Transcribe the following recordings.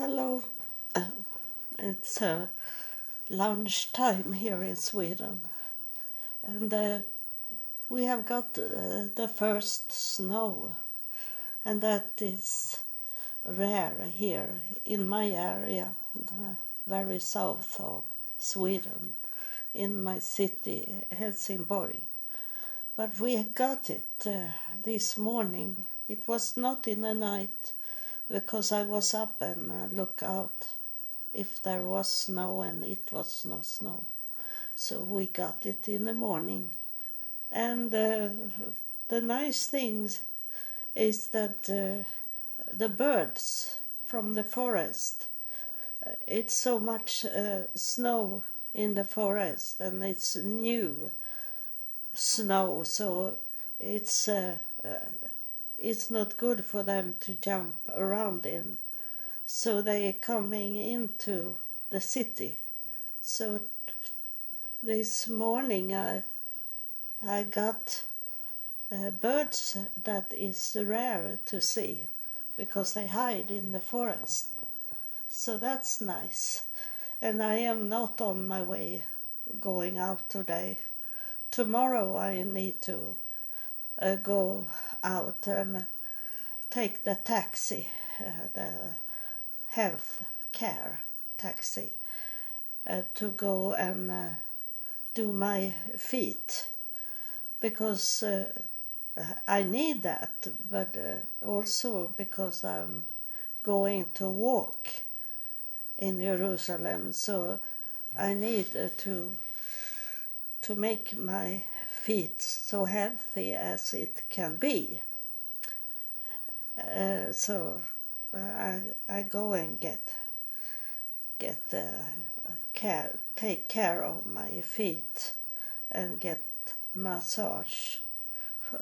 Hello. Uh, it's uh, lunchtime here in Sweden, and uh, we have got uh, the first snow, and that is rare here in my area, uh, very south of Sweden, in my city, Helsingborg. But we got it uh, this morning. It was not in the night because I was up and uh, look out if there was snow and it was no snow. So we got it in the morning. And uh, the nice thing is that uh, the birds from the forest, uh, it's so much uh, snow in the forest and it's new snow, so it's uh, it's not good for them to jump around in. So they are coming into the city. So this morning I I got uh, birds that is rare to see because they hide in the forest. So that's nice. And I am not on my way going out today. Tomorrow I need to uh, go out and take the taxi, uh, the health care taxi, uh, to go and uh, do my feet. Because I need that, but also because I'm going to walk in Jerusalem, so I need to to make my feet so healthy as it can be. Uh, so uh, I I go and get get uh, care take care of my feet and get massage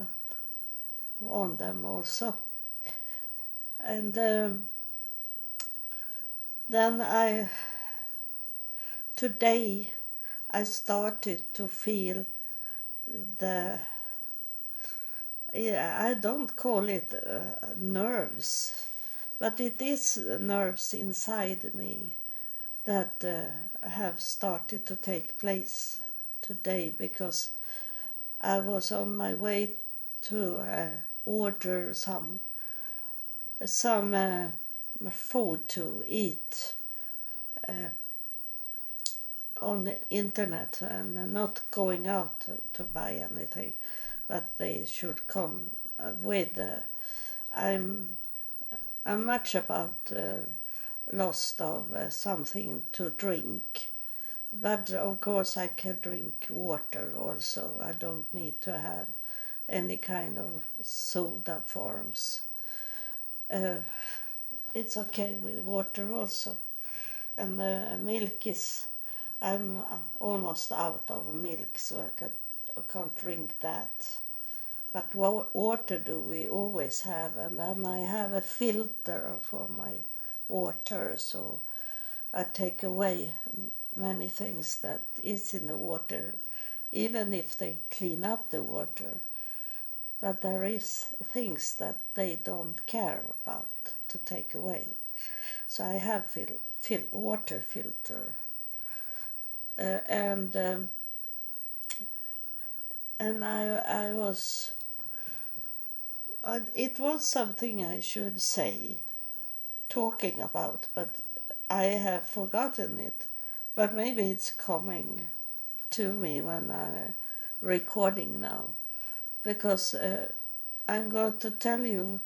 on them also. And um, then I today I started to feel the yeah, I don't call it uh, nerves, but it is nerves inside me that uh, have started to take place today because I was on my way to uh, order some some uh, food to eat uh, on the internet and not going out to, to buy anything, but they should come uh, with. Uh, I'm I'm much about uh, lost of uh, something to drink, but of course I can drink water also. I don't need to have any kind of soda forms. Uh, it's okay with water also, and the milk is I'm uh, almost out of milk, so I, could, can't drink that. But what water do we always have, and then I have a filter for my water, so I take away many things that is in the water, even if they clean up the water. But there is things that they don't care about to take away. So I have fil- fil- water filter and um, and I I was uh, it was something I should say talking about but I have forgotten it. But maybe it's coming to me when I'm recording now. Because uh, I'm going to tell you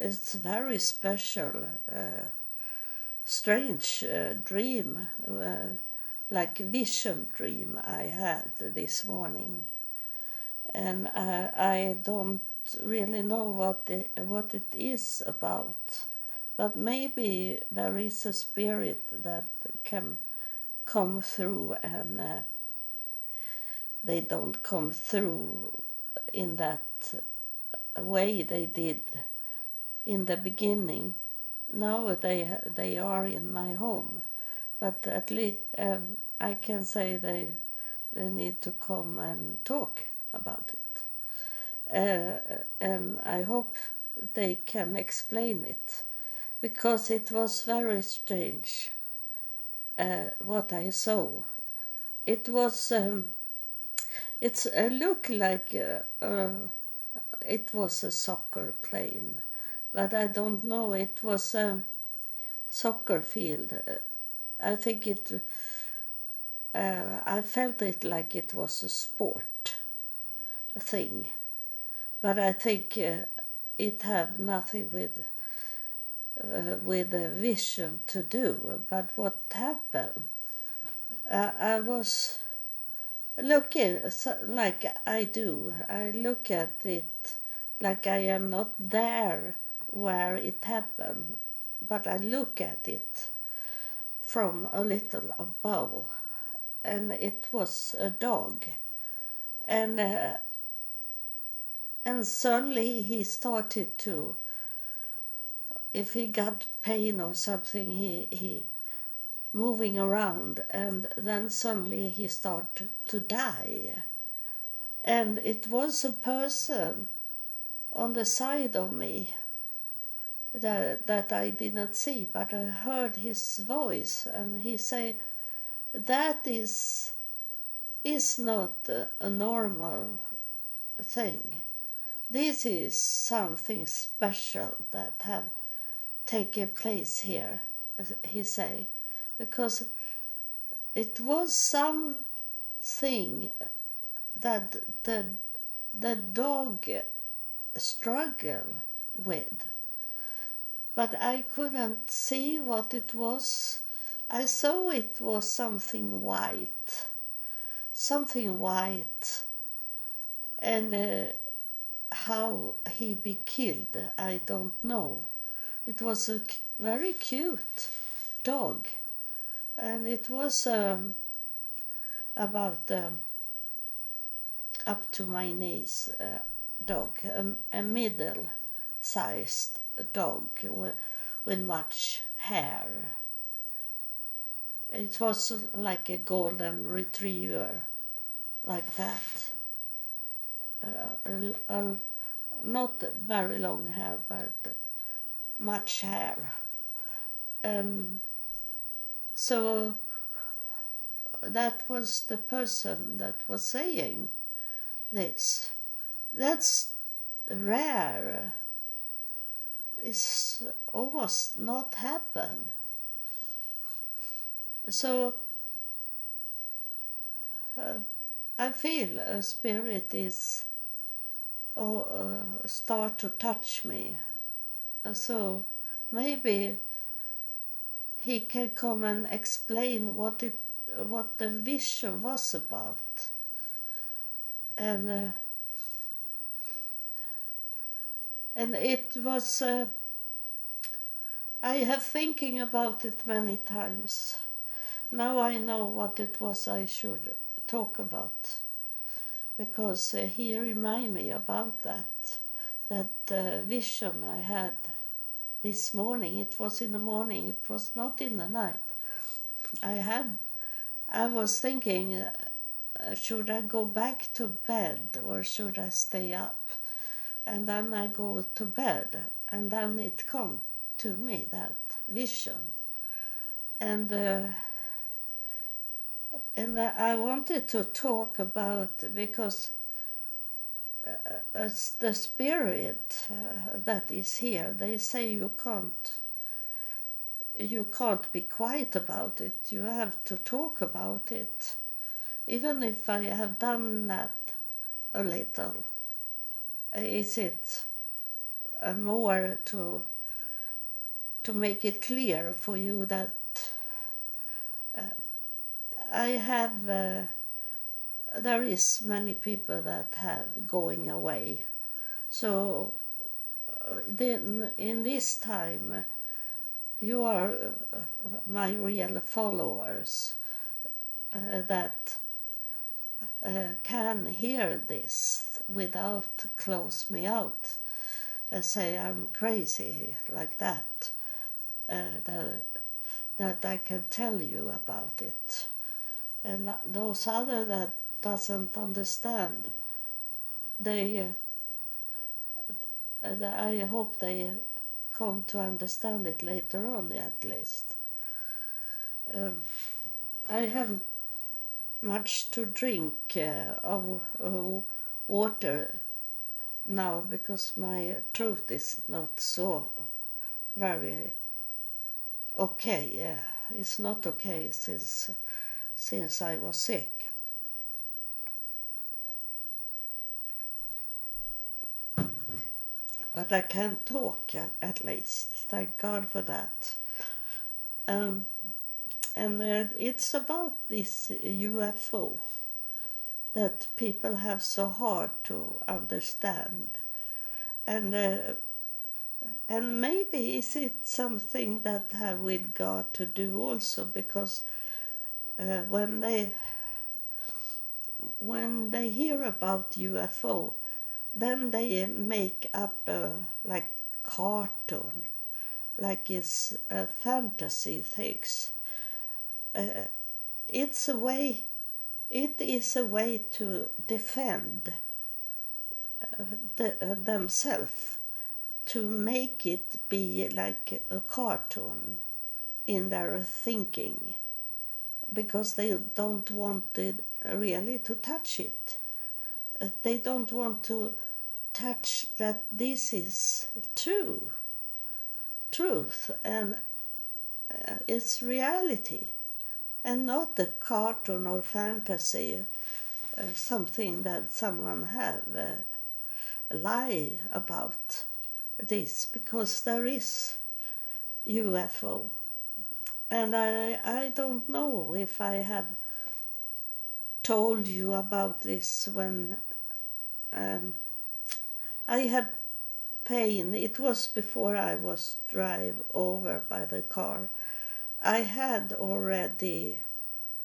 it's very special uh, strange uh, dream uh, like vision dream I had this morning, and I, I don't really know what the, what it is about, but maybe there is a spirit that can come through and uh, they don't come through in that way they did in the beginning. Now they they are in my home but at least um, I can say they they need to come and talk about it, uh, and I hope they can explain it, because it was very strange uh, what I saw. It was um, it's look like uh, uh, it was a soccer plane, but I don't know. It was a soccer field. I think it. Uh, I felt it like it was a sport thing, but I think uh, it have nothing with uh, with a vision to do. But what happened? Uh, I was looking like I do. I look at it like I am not there where it happened, but I look at it from a little above, and it was a dog, and uh, and suddenly he started to. If he got pain or something, he he moving around and then suddenly he started to die and it was a person on the side of me that, that I did not see but I heard his voice and he say that is is not a normal thing. This is something special that have taken place here he say because it was something that the the dog struggle with but I couldn't see what it was. I saw it was something white, something white, and uh, how he be killed, I don't know. It was a very cute dog and it was um, about um, up to my knees uh, dog, a, a middle-sized dog with, with much hair. It was like a golden retriever, like that. Uh, a, a, not very long hair, but much hair. Um, so that was the person that was saying this. That's rare. It's almost not happen. So uh, I feel a spirit is or uh, start to touch me. So maybe he can come and explain what it what the vision was about and uh, and it was uh, I have thinking about it many times now I know what it was I should talk about because uh, he remind me about that that uh, vision I had this morning. It was in the morning. It was not in the night. I had. I was thinking, uh, should I go back to bed or should I stay up? And then I go to bed, and then it come to me that vision, and. Uh, and I wanted to talk about because uh, it's the spirit uh, that is here. They say you can't you can't be quiet about it. You have to talk about it. Even if I have done that a little, is it more to to make it clear for you that uh, I have uh, there is many people that have going away. So uh, then in this time you are uh, my real followers uh, that uh, can hear this without close me out and say I'm crazy like that. Uh, that that I can tell you about it, and those other that doesn't understand. They, uh, I hope they come to understand it later on, at least. Um, I have much to drink uh, of uh, water now because my throat is not so very okay. Yeah, it's not okay since since I was sick. But I can talk at least. Thank God for that. Um, and uh, it's about this UFO that people have so hard to understand. And uh, and maybe is it something that have with God to do also because uh, when they when they hear about UFO, then they make up a like cartoon, like it's a fantasy things. Uh, it's a way. It is a way to defend uh, the, uh, themselves, to make it be like a cartoon in their thinking, because they don't want it really to touch it. Uh, they don't want to touch that this is true truth and uh, it's reality and not a cartoon or fantasy uh, something that someone have uh, lie about this because there is UFO and I I don't know if I have told you about this when um, I had pain. It was before I was drive over by the car. I had already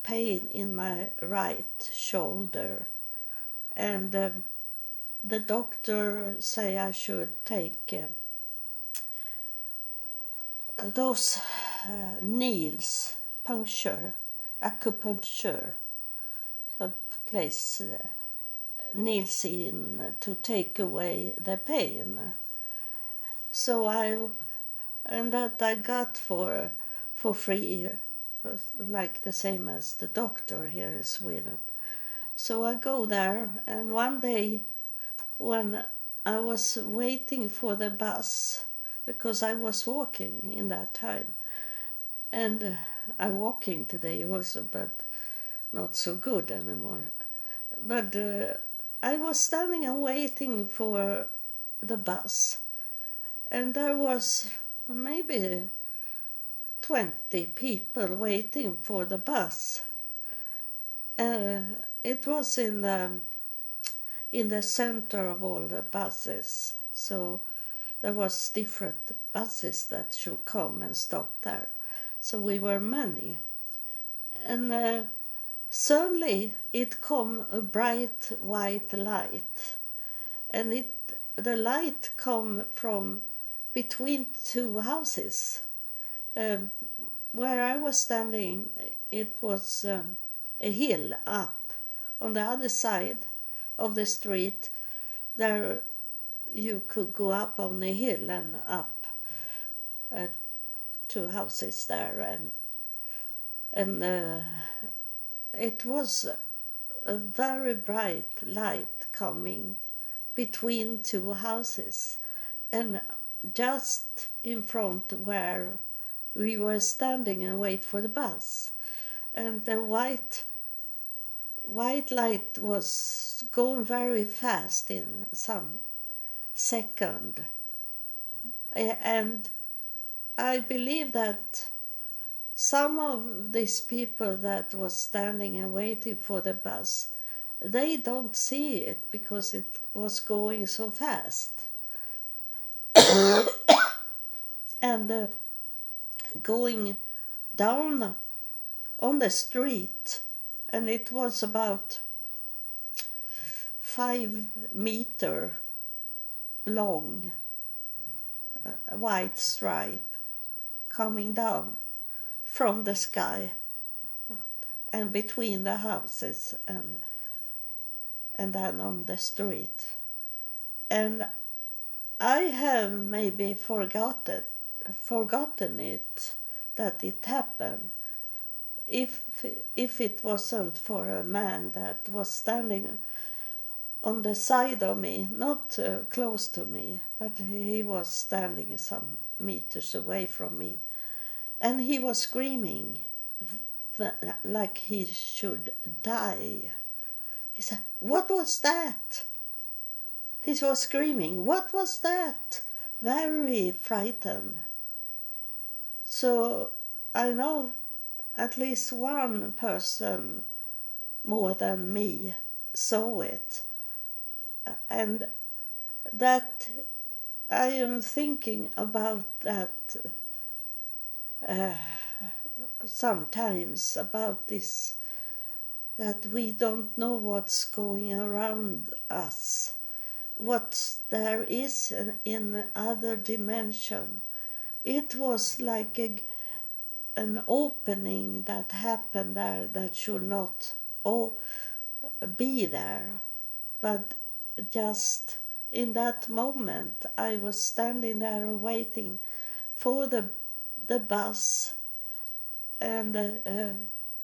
pain in my right shoulder, and um, the doctor say I should take uh, those uh, needles, puncture, acupuncture, so place. Uh, needs in to take away the pain. So I, and that I got for for free, like the same as the doctor here in Sweden. So I go there, and one day, when I was waiting for the bus, because I was walking in that time, and uh, I'm walking today also, but not so good anymore. But uh, I was standing and waiting for the bus, and there was maybe 20 people waiting for the bus. Uh, it was in the, in the center of all the buses, so there was different buses that should come and stop there. So we were many. And uh, Suddenly it come a bright white light, and it the light come from between two houses. Um, where I was standing, it was um, a hill up. On the other side of the street, there you could go up on the hill and up uh, houses there, and and uh, it was a very bright light coming between two houses and just in front where we were standing and wait for the bus. And the white white light was going very fast in some second. And i believe that some of these people that was standing and waiting for the bus they don't see it because it was going so fast. And uh, going down on the street and it was about five meter long white stripe coming down from the sky and between the houses and and then on the street. And I have maybe forgotten forgotten it that it happened. If if it wasn't for a man that was standing on the side of me, not uh, close to me, but he was standing some meters away from me, and he was screaming like he should die. He said, What was that? He was screaming, What was that? Very frightened. So I know at least one person more than me saw it. And that I am thinking about that uh, sometimes about this that we don't know what's going around us, what there is in, in other dimension. It was like a, an opening that happened there that should not oh, be there, but just in that moment I was standing there waiting for the the bus. And uh,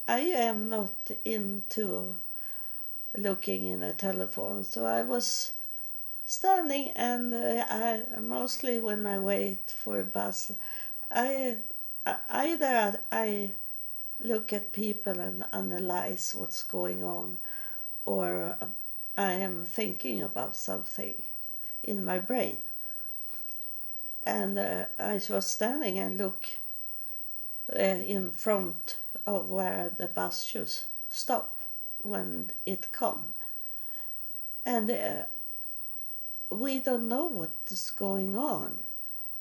I am not into looking in a telephone, so I was standing and uh, I mostly when I wait for a bus, I either I look at people and analyze what's going on, or I am thinking about something in my brain. And uh, I was standing and look uh, in front of where the bus should stop when it come. And uh, we don't know what is going on.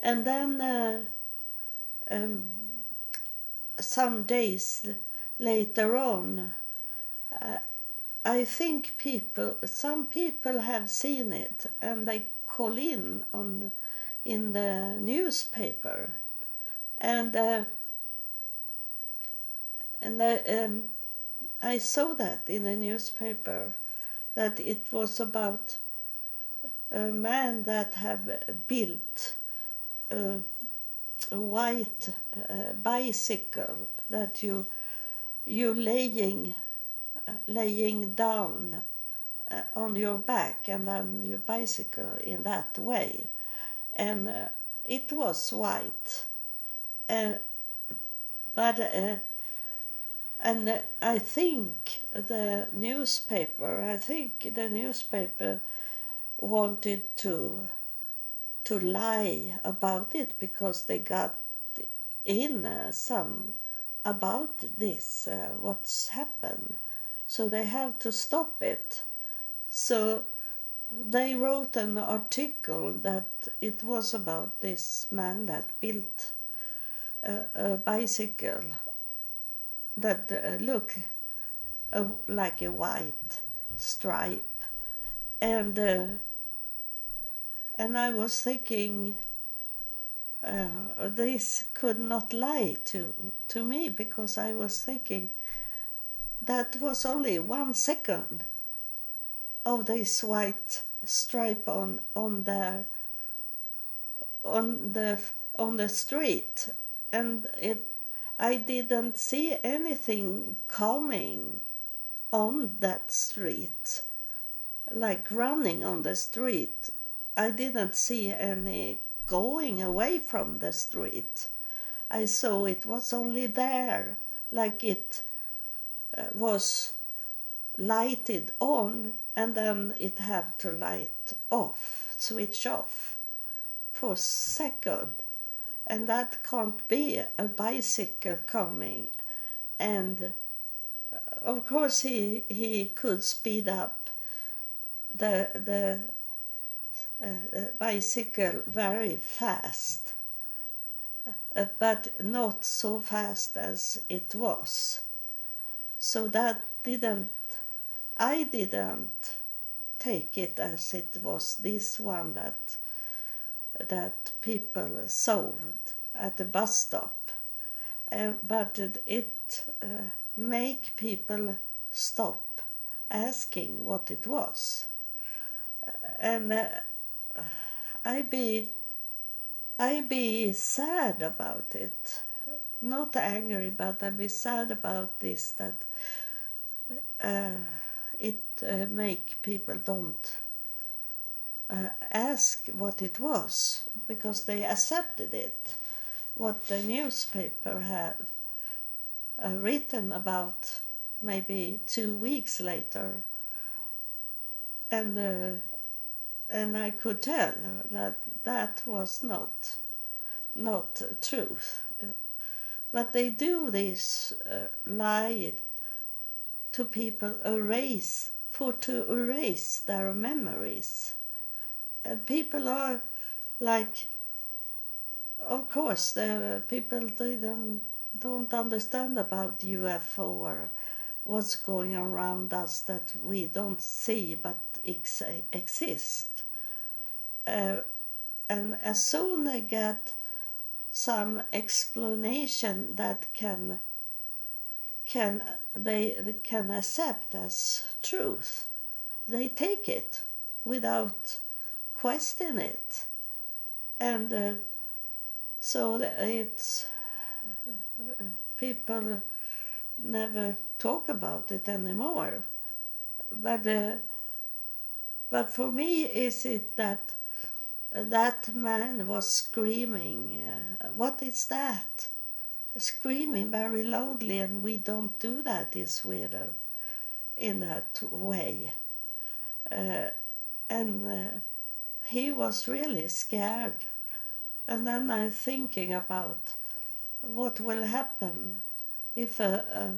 And then uh, um, some days later on, uh, I think people, some people have seen it, and they call in on in the newspaper, and uh, and I, um, I saw that in the newspaper that it was about a man that have built a, white uh, bicycle that you you laying uh, laying down uh, on your back and then you bicycle in that way. And uh, it was white. And but uh, and I think the newspaper, I think the newspaper wanted to to lie about it because they got in uh, some about this uh, what's happened. So they have to stop it. So they wrote an article that it was about this man that built a, a bicycle that uh, look uh, like a white stripe. And uh, and I was thinking uh, this could not lie to to me because I was thinking that was only one second of this white stripe on on the on the on the street and it I didn't see anything coming on that street, like running on the street. I didn't see any going away from the street. I saw it was only there, like it uh, was lighted on and then it had to light off, switch off for a second and that can't be a bicycle coming and uh, of course he he could speed up the the bicycle very fast. Uh, but not so fast as it was. So that didn't i didn't take it as it was this one that that people sold at the bus stop, uh, but it uh, make people stop asking what it was, and I be I be sad about it. Not angry, but I be sad about this that uh, it uh, make people don't uh, ask what it was because they accepted it. What the newspaper have uh, written about maybe two weeks later, and uh, and I could tell that that was not not truth. But they do this uh, lie to people erase for to erase their memories. And people are like of course people didn't don't understand about UFO or what's going around us that we don't see but ex- exist. Uh, and as soon as I get some explanation that can can they, they can accept as truth, they take it without question it, and uh, so it's people never talk about it anymore. But uh, but for me, is it that that man was screaming? Uh, what is that? Screaming very loudly, and we don't do that in Sweden in that way. Uh, and uh, he was really scared. And then I'm thinking about what will happen if a, a,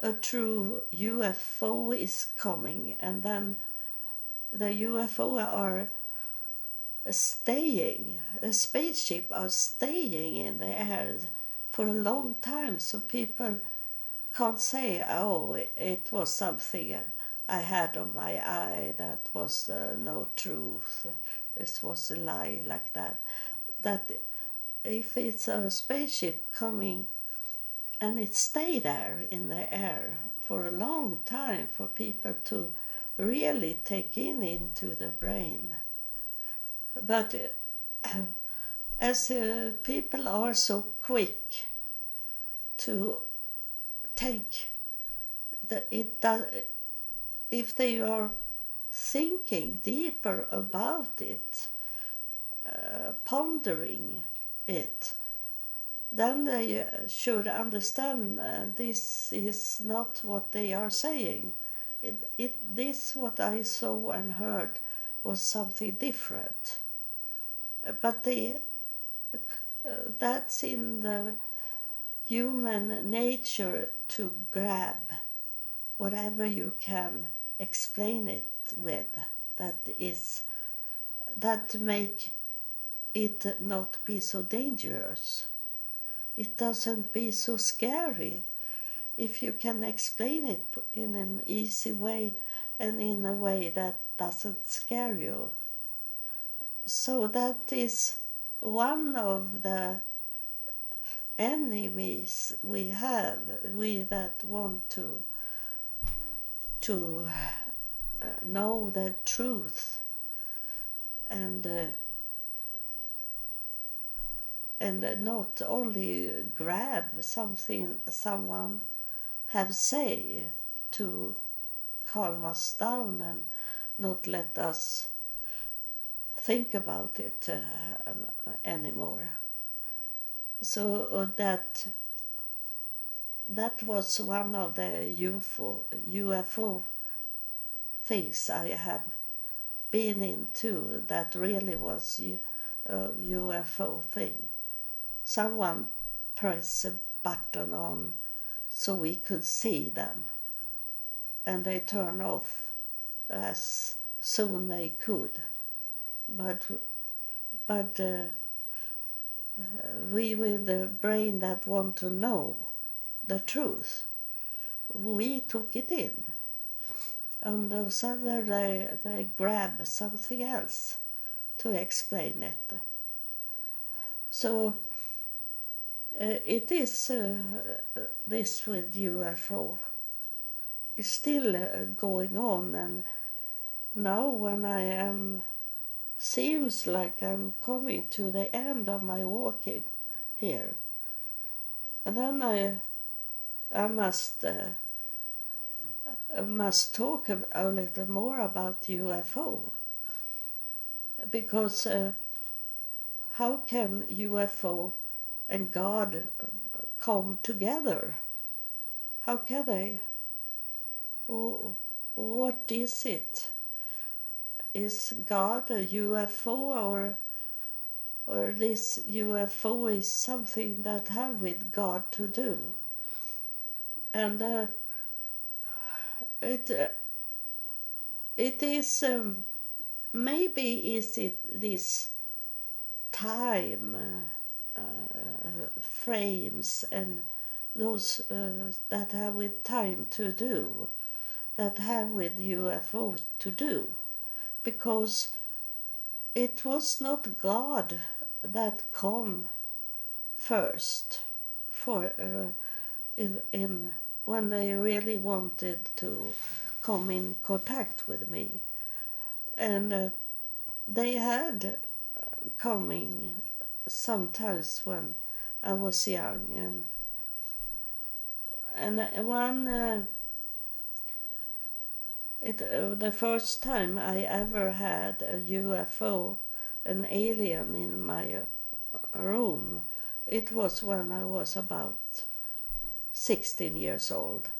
a true UFO is coming and then the UFO are staying, the spaceship are staying in the air for a long time, so people can't say, oh, it was something I had on my eye that was uh, no truth, this was a lie like that. That if it's a spaceship coming and it stay there in the air for a long time for people to really take in into the brain. But uh, as uh, people are so quick to take the, it does, if they are thinking deeper about it, uh, pondering it, then they uh, should understand uh, this is not what they are saying. It, it, this, what I saw and heard, was something different. Uh, but they, uh, that's in the human nature to grab whatever you can explain it with that is that make it not be so dangerous. It doesn't be so scary if you can explain it in an easy way and in a way that doesn't scare you. So that is one of the enemies we have, we that want to to uh, know the truth and uh, and not only grab something someone have say to calm us down and not let us think about it uh, anymore. So uh, that that was one of the UFO UFO things I have been into that really was a UFO thing someone press a button on so we could see them. And they turn off as soon as they could. But but uh, uh, we with the brain that want to know the truth we took it in. And those other they, they grab something else to explain it. So uh, it is uh, this with UFO. It's still uh, going on, and now when I am seems like I'm coming to the end of my walking here. And then I, I must, uh, I must talk a, a, little more about UFO. Because uh, how can UFO and God come together? How can they? Oh, what is it? Is God a UFO or or this UFO is something that have with God to do? And uh, it uh, it is um, maybe is it this time uh, uh frames and those uh, that have with time to do that have with UFO to do. Because it was not God that come first for uh, in, in when they really wanted to come in contact with me. And uh, they had coming sometimes when I was young and and one uh, it uh, the first time I ever had a UFO, an alien in my uh, room, it was when I was about 16 years old.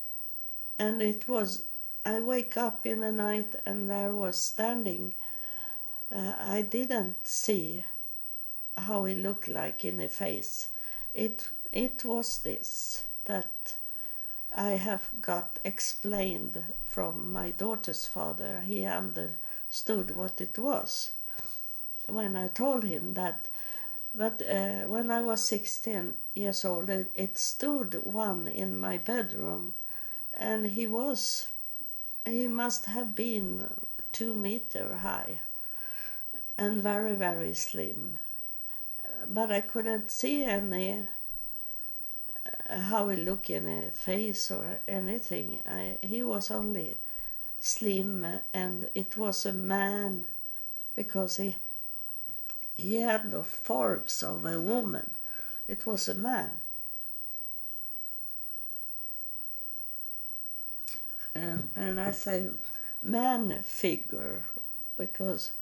And it was, I wake up in the night and there was standing, uh, I didn't see how he looked like in the face. It, it was this, that I have got explained from my daughter's father. He understood what it was when I told him that. But uh, when I was 16 years old, it, it stood one in my bedroom, and he was, he must have been two meter high and very, very slim. But I couldn't see any uh, how he looked in a face or anything. I, he was only slim and it was a man because he he had no forms of a woman. It was a man. And, and I say man figure because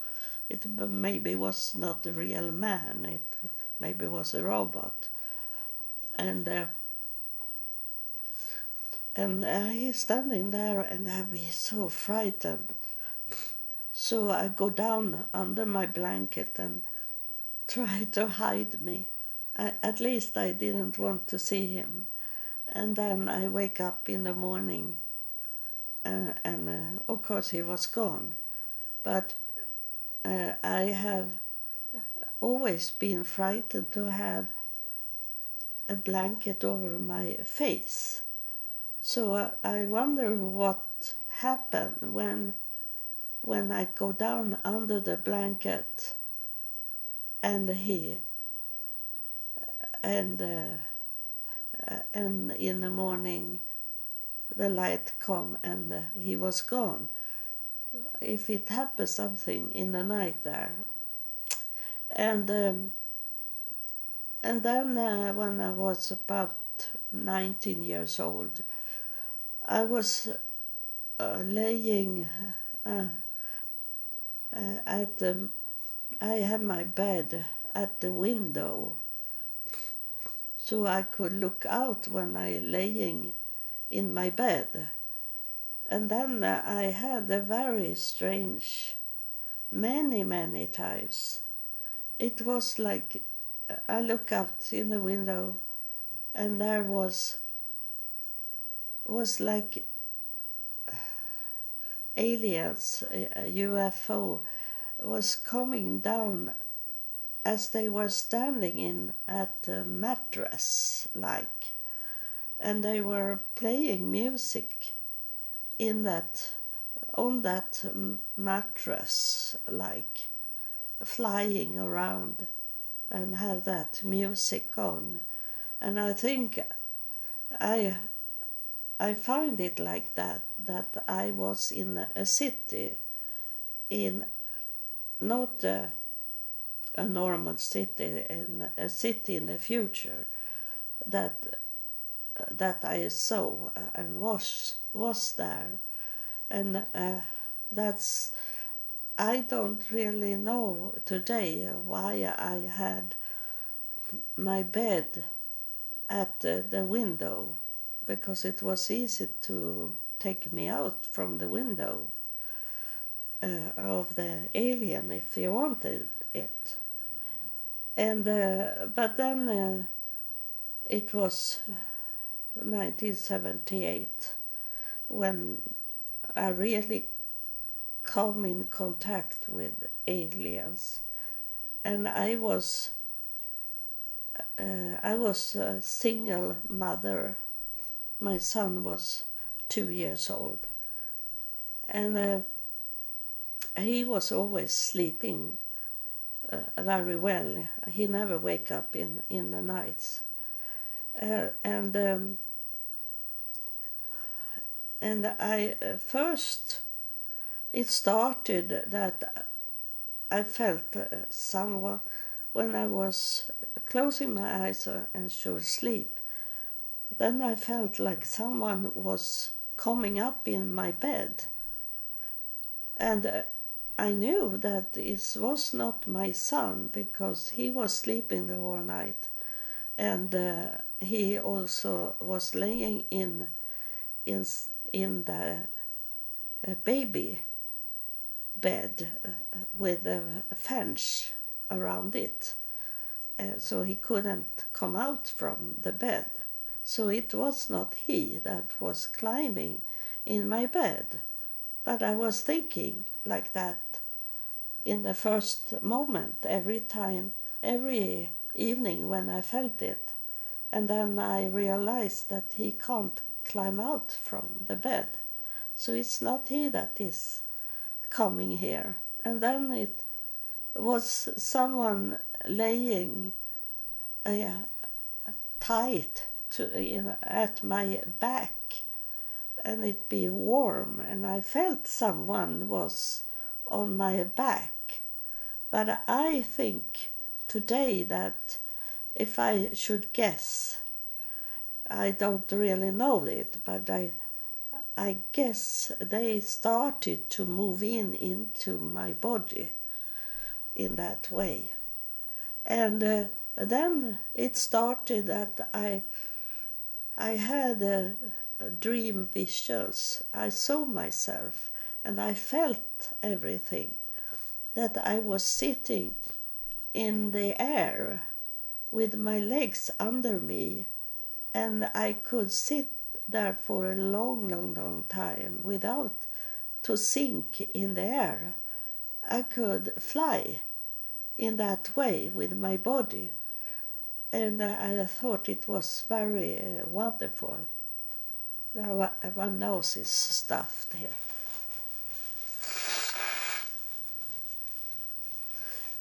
it maybe was not a real man. It maybe was a robot. And uh, and uh, he's standing there and I be so frightened. So I go down under my blanket and try to hide me. I, at least I didn't want to see him. And then I wake up in the morning uh, and uh, of course he was gone. But uh, I have always been frightened to have a blanket over my face. So I wonder what happened when when I go down under the blanket and he and uh, and in the morning the light come and uh, he was gone if it happened something in the night there and um, and then uh, when I was about 19 years old I was uh, laying uh, uh, at I had my bed at the window so I could look out when I laying in my bed. And then I had a very strange, many, many times. It was like I look out in the window and there was was like aliens, UFO, was coming down as they were standing in at a mattress like and they were playing music in that on that mattress like flying around and have that music on. And i think i I found it like that, that I was in a city in not a, a normal city in a city in the future that that I saw and was was there, and uh, that's I don't really know today why I had my bed at the, the window because it was easy to take me out from the window uh, of the alien if he wanted it. And uh, but then uh, it was 1978 when I really come in contact with aliens, and I was uh, I was a single mother. My son was two years old, and uh, he was always sleeping uh, very well. He never wake up in in the nights, uh, and um, and I uh, first it started that I felt uh, someone when I was closing my eyes and should sleep. Then I felt like someone was coming up in my bed. And uh, I knew that it was not my son because he was sleeping the whole night. And uh, he also was laying in, in, in the baby bed uh, with a, a fence around it. Uh, so he couldn't come out from the bed. So it was not he that was climbing in my bed. But I was thinking like that in the first moment, every time, every evening when I felt it. And then I realized that he can't climb out from the bed. So it's not he that is coming here. And then it was someone laying uh, tight to at my back and it be warm and I felt someone was on my back. But I think today that if I should guess, I don't really know it, but I I guess they started to move in into my body in that way. And uh, then it started that I I had a, a dream visions. I saw myself and I felt everything that I was sitting in the air with my legs under me and I could sit there for a long, long, long time without to sink in the air. I could fly in that way with my body. And I thought it was very uh, wonderful. One knows is stuffed here.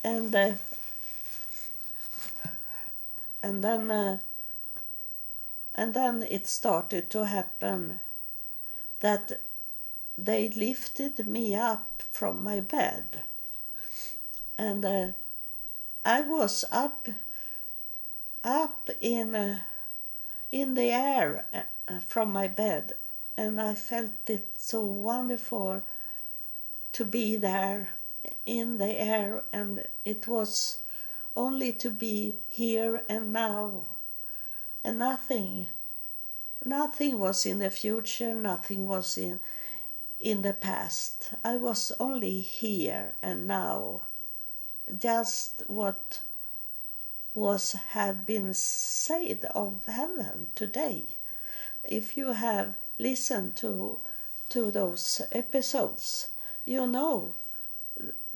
And uh, and then uh, and then it started to happen that they lifted me up from my bed. And uh, I was up up in uh, in the air uh, from my bed. And I felt it so wonderful to be there in the air. And it was only to be here and now and nothing nothing was in the future nothing was in in the past. I was only here and now. Just what was have been said of heaven today. If you have listened to to those episodes you know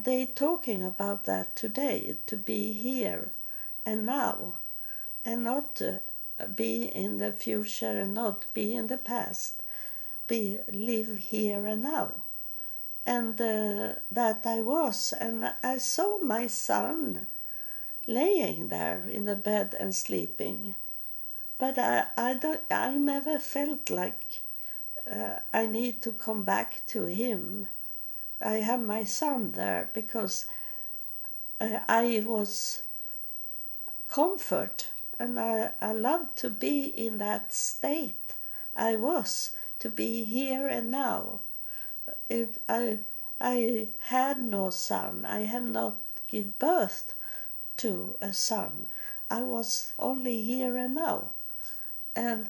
they talking about that today to be here and now and not uh, be in the future and not be in the past. Be live here and now. And uh, that i was and i saw my son laying there in the bed and sleeping. But i i don't i never felt like uh, i need to come back to him. I have my son there because uh, I was comfort and I, I loved to be in that state I was to be here and now. It, I, I had no son. I have not given birth to a son. I was only here and now. And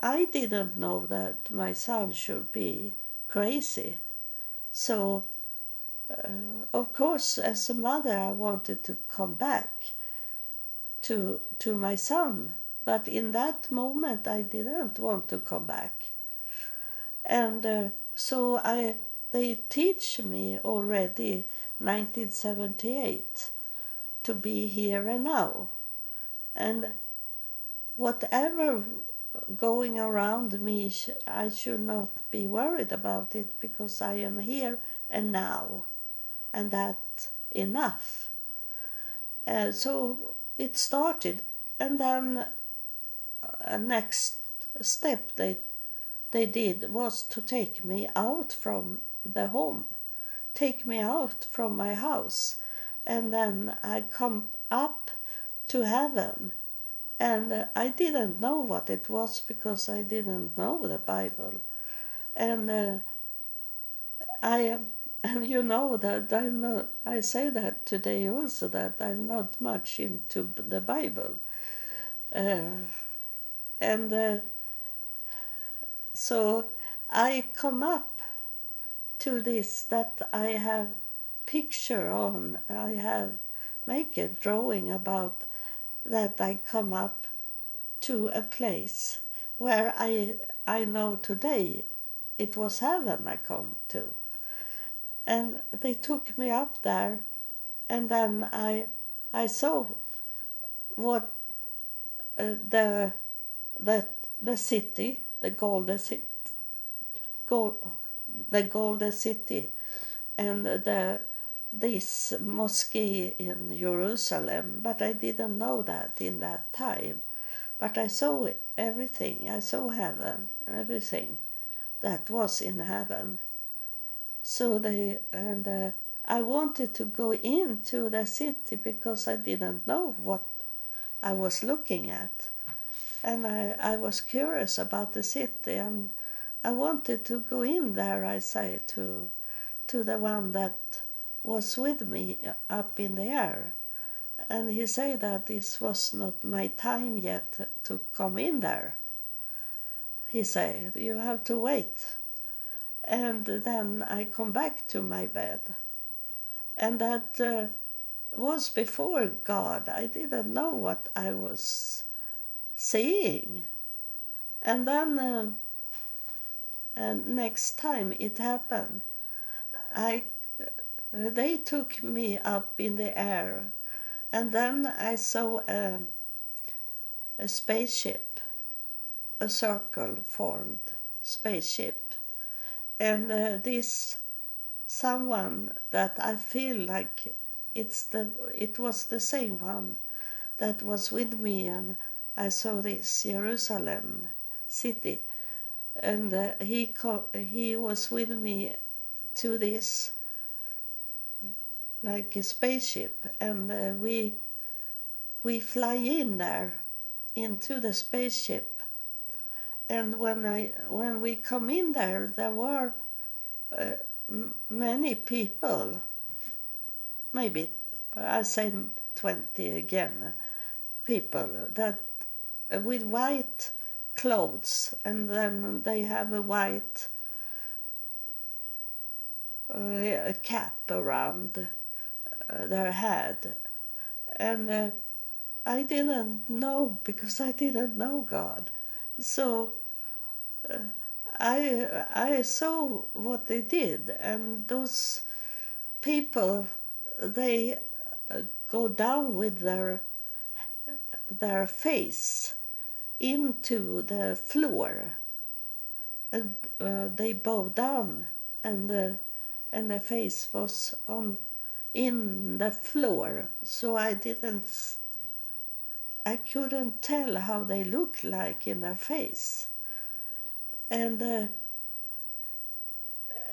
I didn't know that my son should be crazy. So, uh, of course, as a mother, I wanted to come back to to my son, but in that moment, I didn't want to come back, and uh, so I they teach me already 1978 to be here and now, and whatever going around me, I should not be worried about it because I am here and now, and that enough. Uh, so it started, and then a next step they they did was to take me out from the home, take me out from my house, and then I come up to heaven and uh, I didn't know what it was because I didn't know the Bible. And uh, I and you know that I'm not, I say that today also that I'm not much into the Bible. Uh, and uh, so I come up to this that I have picture on, I have make a drawing about that I come up to a place where I I know today it was heaven I come to. And they took me up there and then I I saw what uh, the the the city, the golden city, gold, the golden city, and the this mosque in Jerusalem, but I didn't know that in that time. But I saw everything. I saw heaven, everything that was in heaven. So they and uh, I wanted to go into the city because I didn't know what I was looking at, and I I was curious about the city and I wanted to go in there. I say to to the one that was with me up in the air. And he said that this was not my time yet to come in there. He said, You have to wait. And then I come back to my bed. And that uh, was before God. I didn't know what I was seeing. And then uh, and next time it happened, I they took me up in the air, and then I saw a, a spaceship, a circle formed spaceship, and uh, this someone that I feel like it's the it was the same one that was with me and I saw this Jerusalem city and uh, he co- he was with me to this like a spaceship, and uh, we we fly in there into the spaceship. And when I when we come in there, there were uh, m- many people. Maybe I say twenty again, people that uh, with white clothes, and then they have a white uh, cap around uh, their head. And uh, I didn't know because I didn't know God. So uh, I, I saw what they did, and those people, they uh, go down with their, their face into the floor. And uh, they bow down, and the, and the face was on in the floor, so I didn't. I couldn't tell how they looked like in their face, and uh,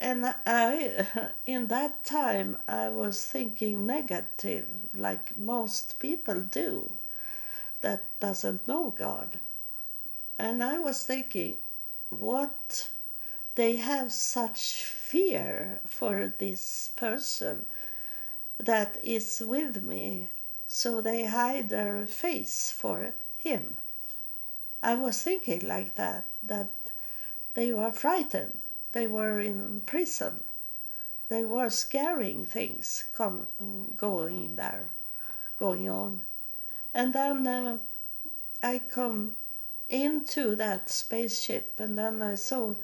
and I, in that time, I was thinking negative, like most people do, that doesn't know God. And I was thinking, what they have such fear for this person that is with me, so they hide their face for him. I was thinking like that, that they were frightened they were in prison. They were scaring things come, going there, going on. And then uh, I come into that spaceship, and then I saw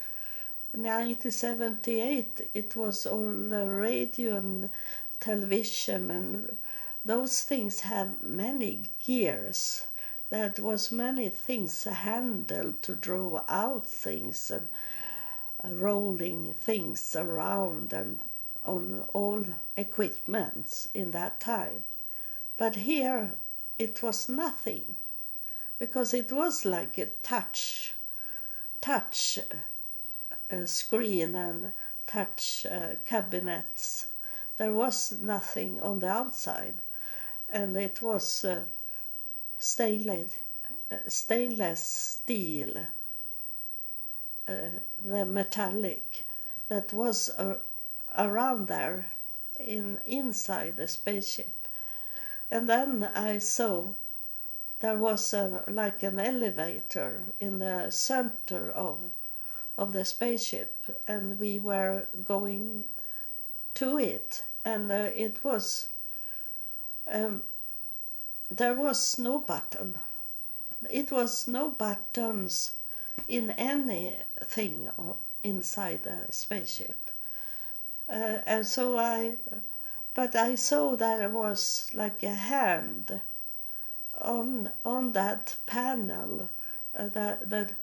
1978. It was all the radio and television, and those things have many gears. That was many things handled to draw out things and rolling things around and on all equipments in that time. But here it was nothing because it was like a touch, touch uh, screen and touch uh, cabinets. There was nothing on the outside, and it was uh, stainless, uh, stainless steel uh, the metallic that was around there in inside the spaceship. And then i saw there was a, like an elevator in the center of of the spaceship and we were going to it. And uh, it was um, there was no button it was no buttons in anything inside the spaceship. Uh, and so I, but I saw there was like a hand on on that panel uh, that that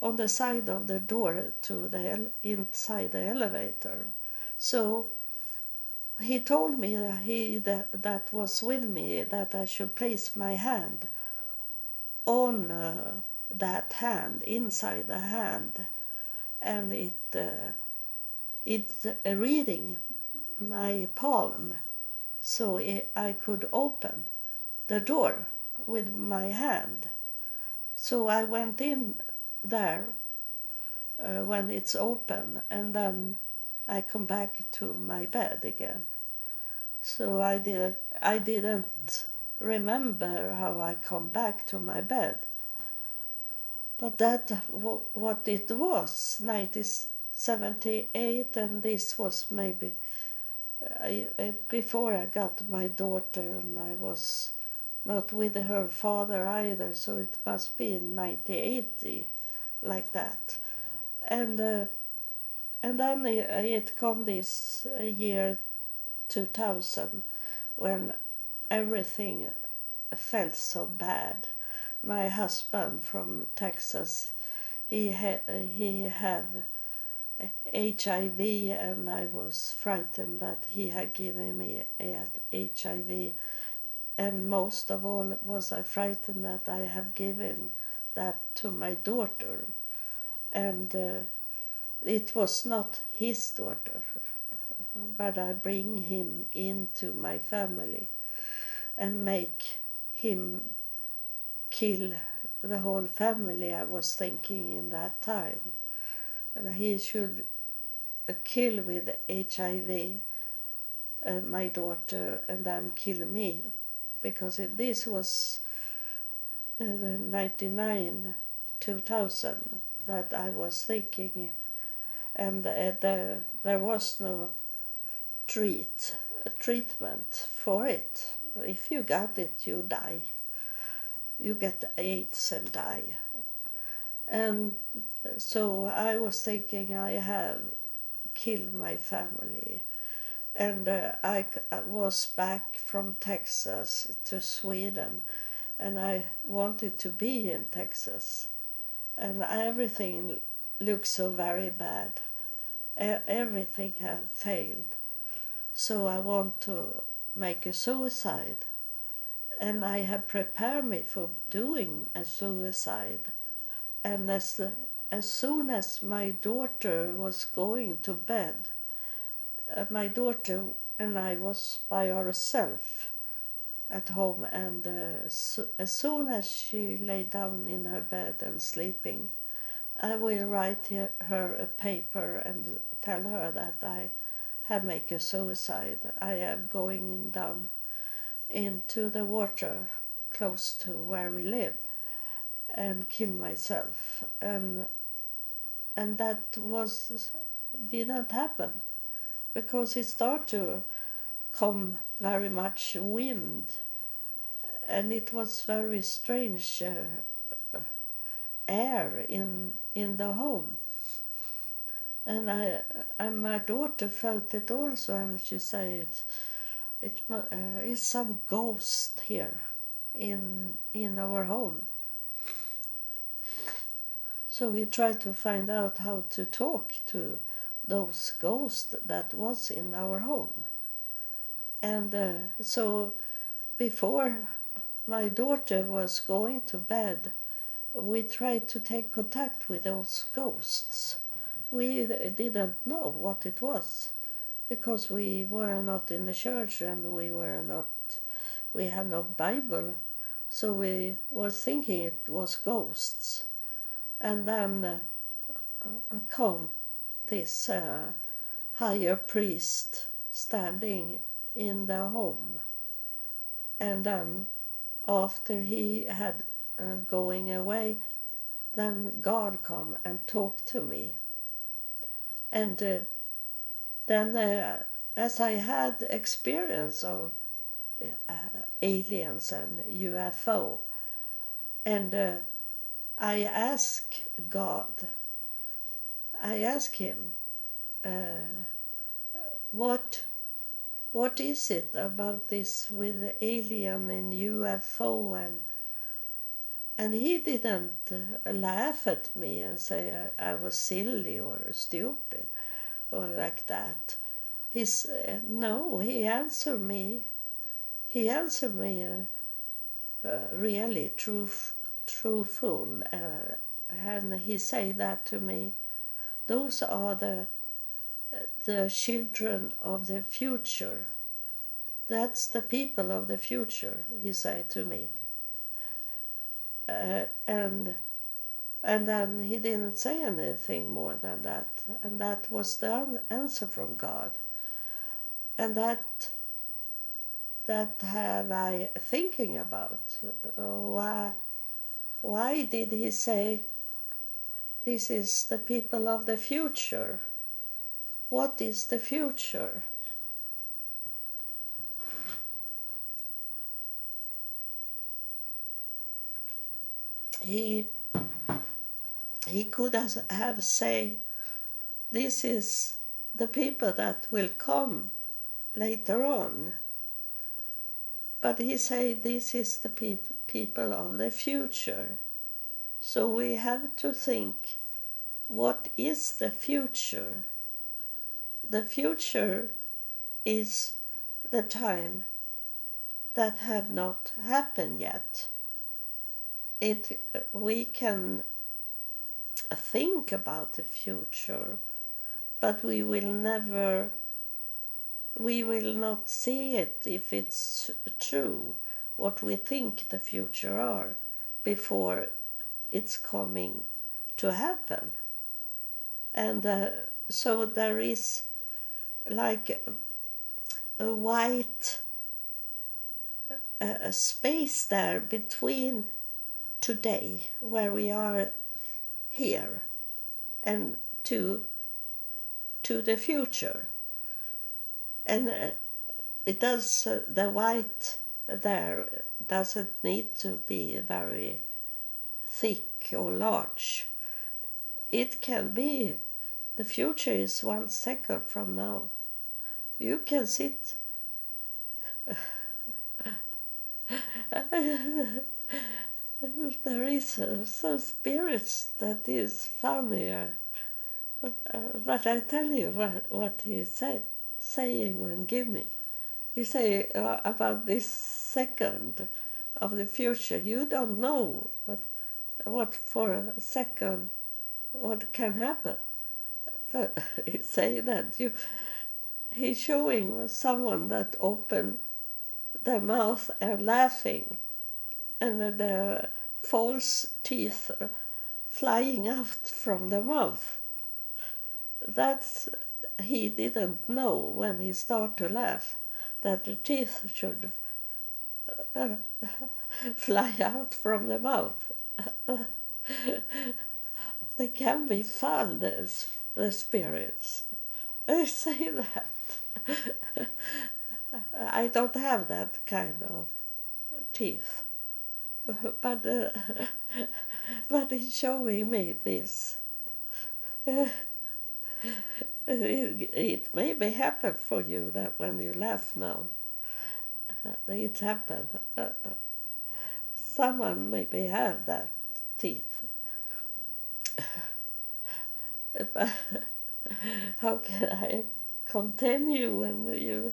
on the side of the door to the inside the elevator. So he told me that he that, that was with me that I should place my hand on uh, that hand inside the hand. And it uh, it's reading my palm. So it, i could open the door with my hand. So i went in there uh, when it's open and then i come back to my bed again so i did i didn't remember how i come back to my bed. But that what it was 1978 and this was maybe I, I, before I got my daughter and I was not with her father either so it must be in 1980 like that. And uh, and then it, it come this year 2000 when everything felt so bad. My husband from Texas, he had he had HIV, and I was frightened that he had given me HIV, and most of all was I frightened that I have given that to my daughter, and uh, it was not his daughter, but I bring him into my family, and make him kill the whole family, I was thinking in that time. That he should kill with HIV uh, my daughter and then kill me. Because it, this was uh, 99, 2000 that I was thinking. And uh, the, there was no treat, a treatment for it. If you got it, you die you get AIDS and die. And so I was thinking I have killed my family. And uh, I was back from Texas to Sweden and I wanted to be in Texas. And everything looked so very bad. Everything had failed. So I want to make a suicide and I have prepared me for doing a suicide. And as as soon as my daughter was going to bed, uh, my daughter and I was by ourselves at home, and uh, so, as soon as she lay down in her bed and sleeping, I will write her a paper and tell her that I have made a suicide. I am going down into the water close to where we live and kill myself. And and that was didn't happen because it started to come very much wind. And it was very strange uh, air in in the home and I and my daughter felt it also and she said it uh, is some ghost here in in our home so we tried to find out how to talk to those ghosts that was in our home. And uh, so before my daughter was going to bed, we tried to take contact with those ghosts. We didn't know what it was because we were not in the church and we were not we had no bible. So we were thinking it was ghosts. And then uh, come this uh, higher priest standing in the home. And then after he had uh, going away then god come and talk to me and uh, then uh, as i had experience of aliens and ufo and I ask God, I ask Him, uh, what, what is it about this with alien and UFO and and he didn't laugh at me and say I, was silly or stupid or like that. He's uh, no, he answered me. He answered me uh, uh really truth truthful uh, and he said that to me those are the the children of the future that's the people of the future he said to me uh, and and then he didn't say anything more than that and that was the answer from god and that that have i thinking about why why did he say, This is the people of the future? What is the future? He, he could have said, This is the people that will come later on. But he said this is the pe- people of the future. So we have to think what is the future? The future is the time that have not happened yet. It we can think about the future, but we will never we will not see it if it's true what we think the future are before it's coming to happen. And uh, so there is like a white a space there between today where we are here and to to the future. And uh, it does uh, the white there doesn't need to be very thick or large. It can be the future is one second from now. You can sit there is uh, some spirits that is funnier uh, but i tell you what, what he said saying and giving. You say uh, about this second of the future, you don't know what, what for a second what can happen. he say that you he's showing someone that open their mouth and laughing and the false teeth flying out from the mouth. That he didn't know when he started to laugh that the teeth should uh, fly out from the mouth. they can be fun, the, the spirits. I say that. I don't have that kind of teeth. But, uh, but he's showing me this. Uh, it, it maybe happen for you that when you laugh now, uh, it happened. Uh, someone maybe have that teeth. but how can I continue when you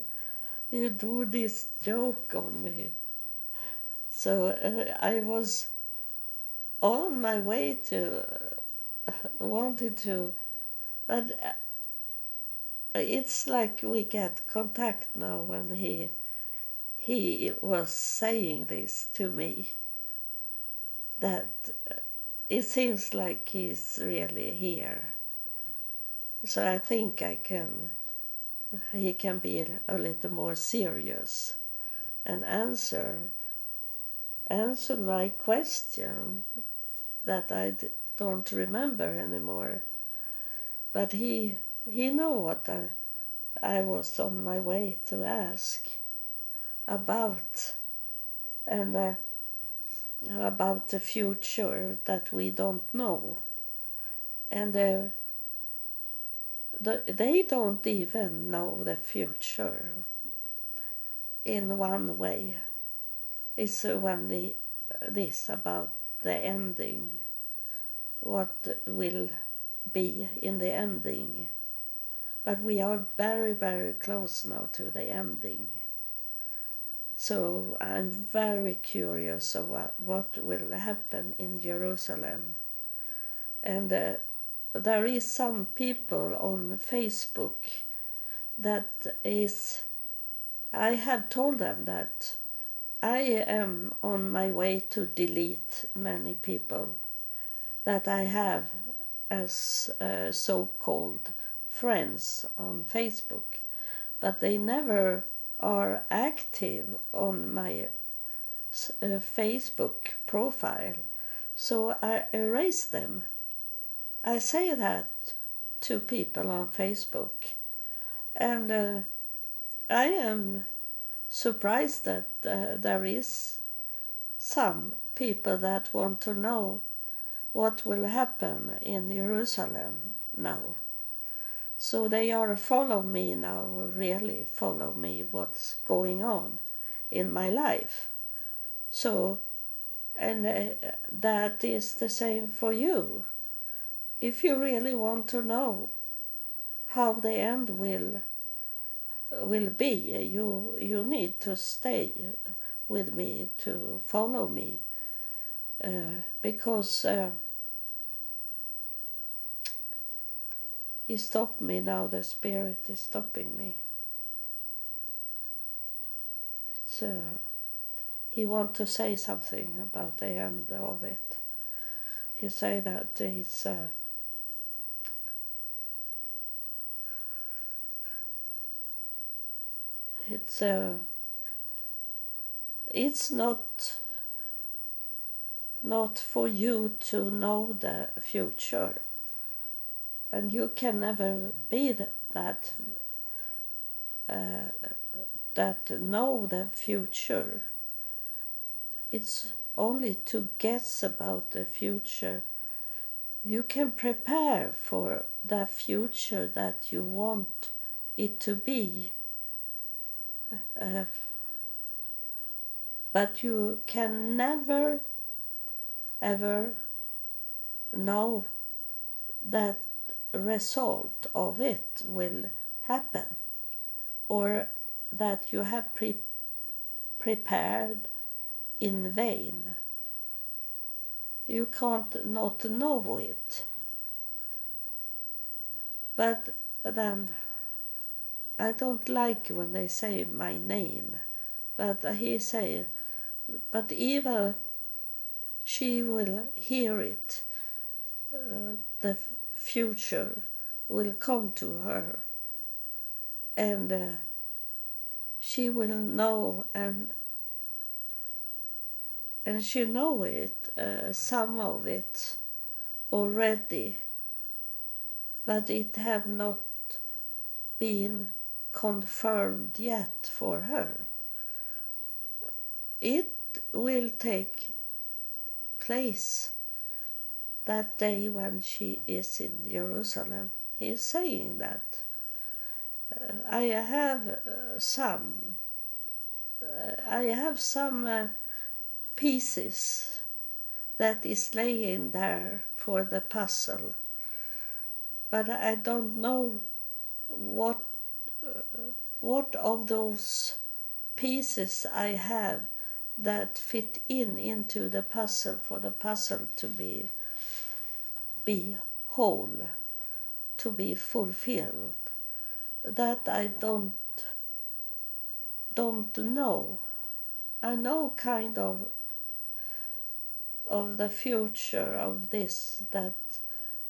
you do this joke on me? So uh, I was on my way to uh, wanted to, but uh, it's like we get contact now when he he was saying this to me. That uh, it seems like he's really here. So i think i can he can be a little more serious and answer answer my question that I don't remember anymore. But he he know what I, I was on my way to ask about and uh, about the future that we don't know. And uh, the, they don't even know the future in one way it's when the, this about the ending what will be in the ending but we are very, very close now to the ending. So I'm very curious of what, what will happen in Jerusalem. And uh, there is some people on Facebook that is I have told them that I am on my way to delete many people that I have as uh, so called friends on Facebook, but they never are active on my uh, Facebook profile, so I erase them. I say that to people on Facebook, and uh, I am surprised that uh, there is some people that want to know what will happen in Jerusalem now. So they are follow me now, really follow me what's going on in my life. So, and uh, that is the same for you. If you really want to know how the end will will be, you you need to stay with me to follow me, uh, because. Uh, He stopped me now, the Spirit is stopping me. It's, uh, he want to say something about the end of it. He say that he's uh, it's uh, it's not not for you to know the future and you can never be that uh, that know the future. It's only to guess about the future. You can prepare for the future that you want it to be. Uh, but you can never ever know that result of it will happen or that you have pre- prepared in vain. You can't not know it. But then I don't like when they say my name. But he say, but Eva, she will hear it. Uh, the future will come to her, and uh, she will know and and she know it, uh, some of it already, but it have not been confirmed yet for her. It will take place that day when she is in Jerusalem. He is saying that. Uh, I have uh, some. Uh, I have some uh, pieces that is laying there for the puzzle, but I don't know what uh, what of those pieces I have that fit in into the puzzle for the puzzle to be be whole to be fulfilled? That I don't don't know. I know kind of of the future of this that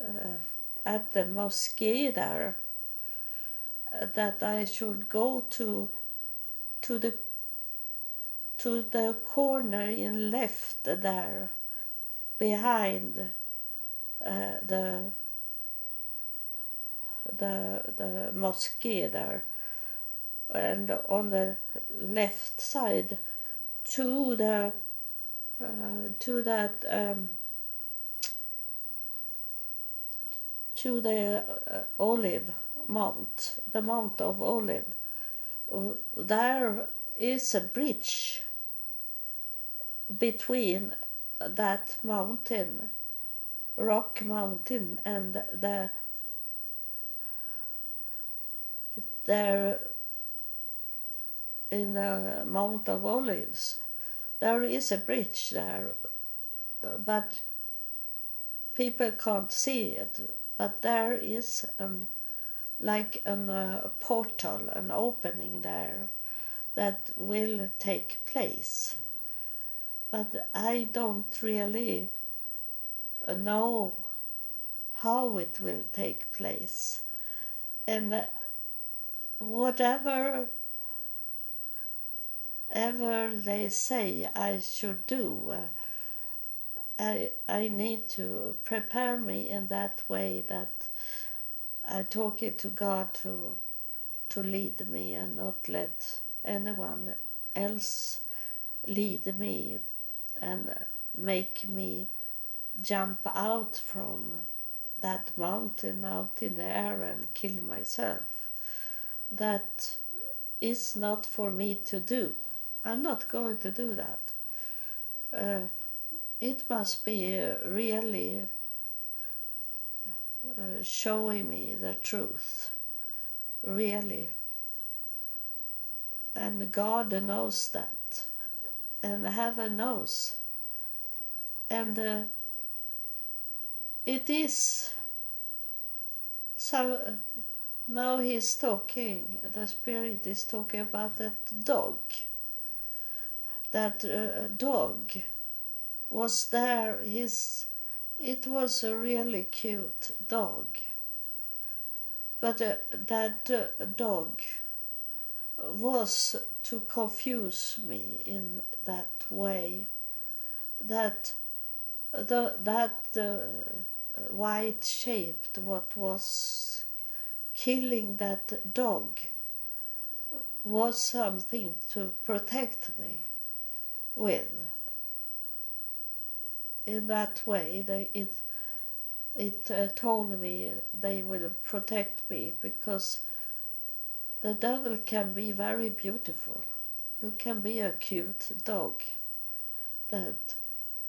uh, at the mosque there that I should go to to the to the corner in left there behind uh, the the the mosque there. And on the left side to the uh, to that um, to the uh, olive mount, the mount of olive. There is a bridge between that mountain, rock mountain, and the there in the Mount of Olives there is a bridge there, but people can't see it. But there is an like an, uh, a portal, an opening there that will take place. But I don't really know how it will take place. And whatever ever they say I should do, uh, I, I need to prepare me in that way that I talk it to God to to lead me and not let anyone else lead me and make me jump out from that mountain out in the air and kill myself. That is not for me to do. I'm not going to do that. Uh, it must be really uh, showing me the truth, really. And God knows that, and heaven knows. And uh, it is so. Now he's talking, the Spirit is talking about that dog that uh, dog was there. His it was a really cute dog, but uh, that uh, dog was to confuse me in that way. That the that uh, white shaped what was killing that dog was something to protect me with. In that way, they, it it uh, told me they will protect me because the devil can be very beautiful. It can be a cute dog that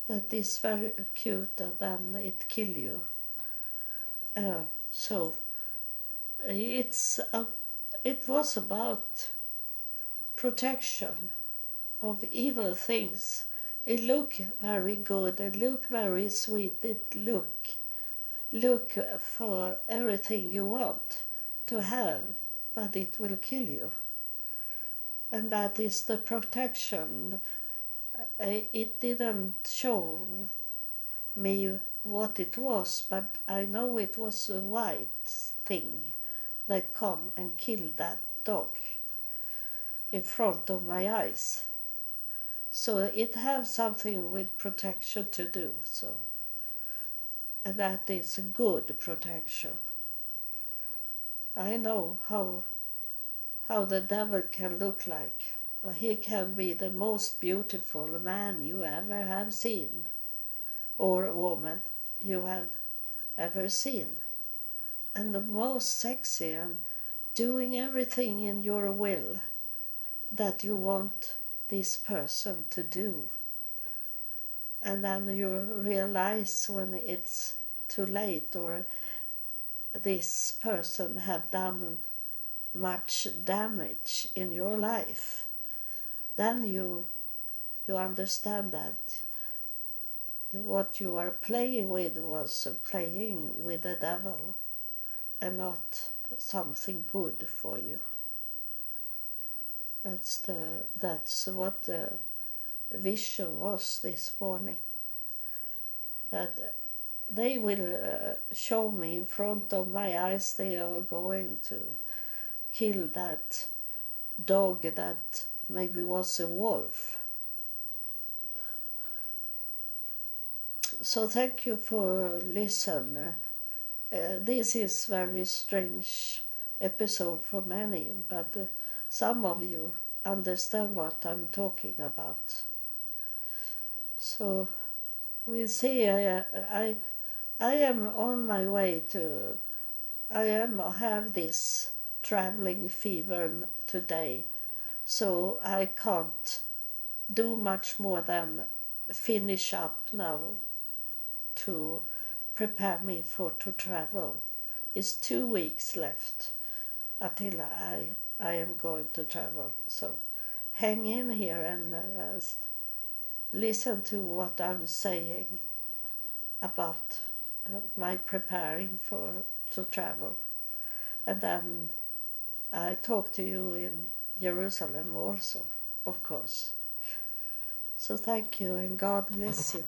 that is very cute and then it kill you. Uh, so it's a, it was about protection of evil things. It look very good, it look very sweet, it look look for everything you want to have, but it will kill you. And that is the protection. It didn't show me what it was, but I know it was a white thing that come and killed that dog in front of my eyes. So it has something with protection to do. So and that is good protection. I know how how the devil can look like. He can be the most beautiful man you ever have seen, or a woman you have ever seen, and the most sexy and doing everything in your will that you want this person to do. And then you realize when it's too late or this person have done much damage in your life then you you understand that what you are playing with was playing with the devil and not something good for you that's the that's what the vision was this morning. That they will uh, show me in front of my eyes they are going to kill that dog that maybe was a wolf. So thank you for listening uh, this is very strange episode for many but uh, some of you understand what i'm talking about so we see. I, I, I am on my way to. I am have this traveling fever today, so I can't do much more than finish up now to prepare me for to travel. It's two weeks left until I I am going to travel. So hang in here and uh, listen to what I'm saying about uh, my preparing for to travel. And then I talk to you in Jerusalem also, of course. So thank you and God bless you.